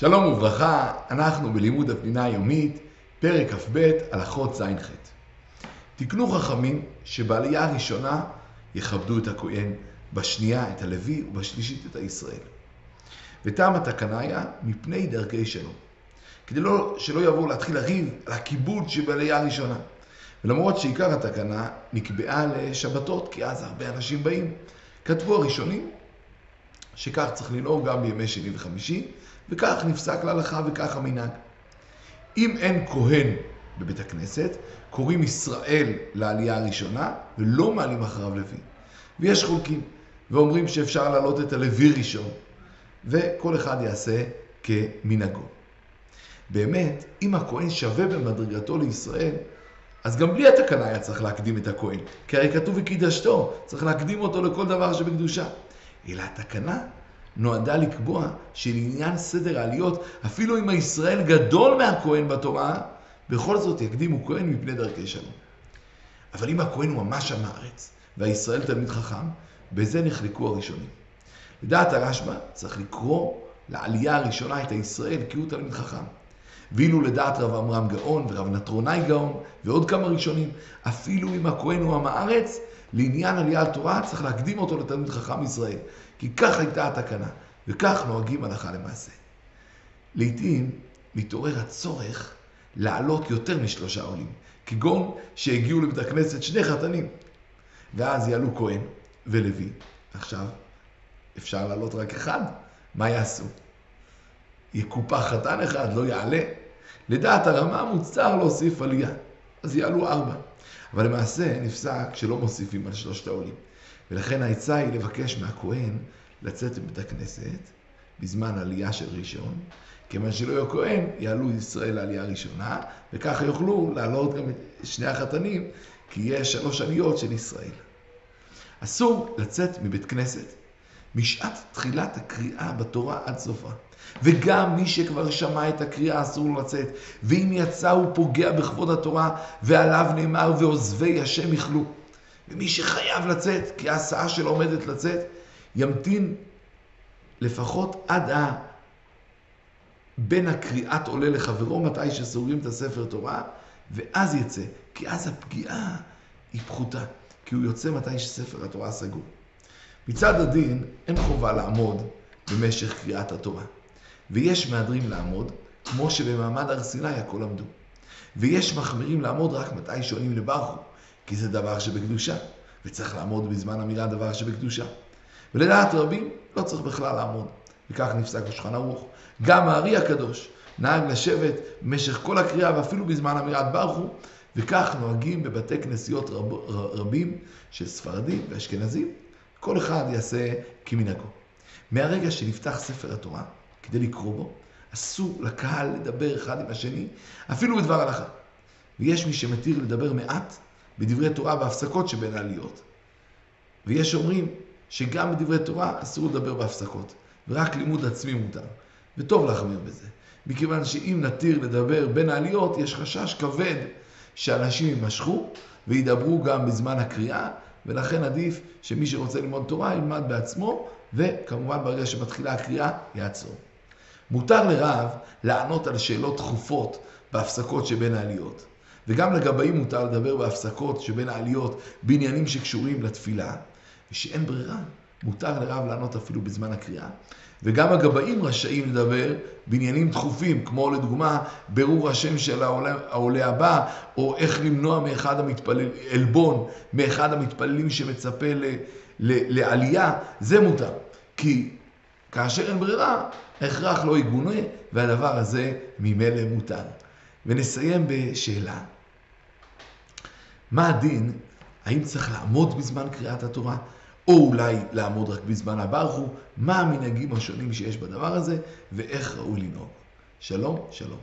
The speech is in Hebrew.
שלום וברכה, אנחנו בלימוד הפנינה היומית, פרק כ"ב, הלכות ז'-ח'. תקנו חכמים שבעלייה הראשונה יכבדו את הכהן, בשנייה את הלוי ובשלישית את הישראל. וטעם התקנה היה מפני דרכי שלום. כדי לא, שלא יבואו להתחיל לריב על הכיבוד שבעלייה הראשונה. ולמרות שעיקר התקנה נקבעה לשבתות, כי אז הרבה אנשים באים. כתבו הראשונים שכך צריך לנהוג גם בימי שני וחמישי, וכך נפסק להלכה וכך המנהג. אם אין כהן בבית הכנסת, קוראים ישראל לעלייה הראשונה, ולא מעלים אחריו לוי. ויש חולקים, ואומרים שאפשר להעלות את הלוי ראשון, וכל אחד יעשה כמנהגו. באמת, אם הכהן שווה במדרגתו לישראל, אז גם בלי התקנה היה צריך להקדים את הכהן. כי הרי כתוב וקידשתו, צריך להקדים אותו לכל דבר שבקדושה. אלא התקנה נועדה לקבוע שלעניין סדר העליות, אפילו אם הישראל גדול מהכהן בתורה, בכל זאת יקדימו כהן מפני דרכי שלום. אבל אם הכהן הוא ממש עם הארץ, והישראל תלמיד חכם, בזה נחלקו הראשונים. לדעת הרשב"א, צריך לקרוא לעלייה הראשונה את הישראל כי הוא תלמיד חכם. ואילו לדעת רב עמרם גאון ורב נטרונאי גאון ועוד כמה ראשונים, אפילו אם הכהן הוא עם הארץ, לעניין עלייה על תורה צריך להקדים אותו לתלמיד חכם ישראל. כי כך הייתה התקנה, וכך נוהגים הלכה למעשה. לעתים מתעורר הצורך לעלות יותר משלושה עולים, כגון שהגיעו לבית הכנסת שני חתנים, ואז יעלו כהן ולוי. עכשיו, אפשר לעלות רק אחד, מה יעשו? יקופח חתן אחד, לא יעלה. לדעת הרמה מוצר להוסיף עלייה, אז יעלו ארבע. אבל למעשה נפסק שלא מוסיפים על שלושת העולים. ולכן העצה היא לבקש מהכהן לצאת מבית הכנסת בזמן עלייה של ראשון, כיוון שלא יהיה כהן, יעלו ישראל לעלייה הראשונה, וככה יוכלו לעלות גם שני החתנים, כי יש שלוש עליות של ישראל. אסור לצאת מבית כנסת משעת תחילת הקריאה בתורה עד סופה. וגם מי שכבר שמע את הקריאה אסור לו לצאת. ואם יצא הוא פוגע בכבוד התורה, ועליו נאמר ועוזבי השם יכלו. ומי שחייב לצאת, כי ההסעה שלו עומדת לצאת, ימתין לפחות עד ה... בין הקריאת עולה לחברו, מתי שסוגרים את הספר תורה, ואז יצא. כי אז הפגיעה היא פחותה, כי הוא יוצא מתי שספר התורה סגור. מצד הדין, אין חובה לעמוד במשך קריאת התורה. ויש מהדרים לעמוד, כמו שבמעמד הר סיני הכל עמדו. ויש מחמירים לעמוד רק מתי שעונים לברכו, כי זה דבר שבקדושה, וצריך לעמוד בזמן אמירה דבר שבקדושה. ולדעת רבים, לא צריך בכלל לעמוד. וכך נפסק בשולחן ערוך. גם הארי הקדוש נהג לשבת במשך כל הקריאה ואפילו בזמן אמירת ברכו, וכך נוהגים בבתי כנסיות רב, רבים של ספרדים ואשכנזים. כל אחד יעשה כמנהגו. מהרגע שנפתח ספר התורה, כדי לקרוא בו, אסור לקהל לדבר אחד עם השני, אפילו בדבר הלכה. ויש מי שמתיר לדבר מעט בדברי תורה בהפסקות שבין העליות. ויש אומרים שגם בדברי תורה אסור לדבר בהפסקות, ורק לימוד עצמי מותר. וטוב להחמיר בזה, מכיוון שאם נתיר לדבר בין העליות, יש חשש כבד שאנשים יימשכו וידברו גם בזמן הקריאה, ולכן עדיף שמי שרוצה ללמוד תורה ילמד בעצמו, וכמובן ברגע שמתחילה הקריאה, יעצור. מותר לרב לענות על שאלות דחופות בהפסקות שבין העליות. וגם לגבאים מותר לדבר בהפסקות שבין העליות בעניינים שקשורים לתפילה, ושאין ברירה, מותר לרב לענות אפילו בזמן הקריאה. וגם הגבאים רשאים לדבר בעניינים דחופים, כמו לדוגמה ברור השם של העולה, העולה הבא, או איך למנוע מאחד המתפלל, עלבון, מאחד המתפללים שמצפה ל, ל, לעלייה, זה מותר. כי כאשר אין ברירה, ההכרח לא יגונה, והדבר הזה ממילא מותר. ונסיים בשאלה. מה הדין? האם צריך לעמוד בזמן קריאת התורה? או אולי לעמוד רק בזמן הברכו? מה המנהגים השונים שיש בדבר הזה, ואיך ראוי לנהוג. שלום, שלום.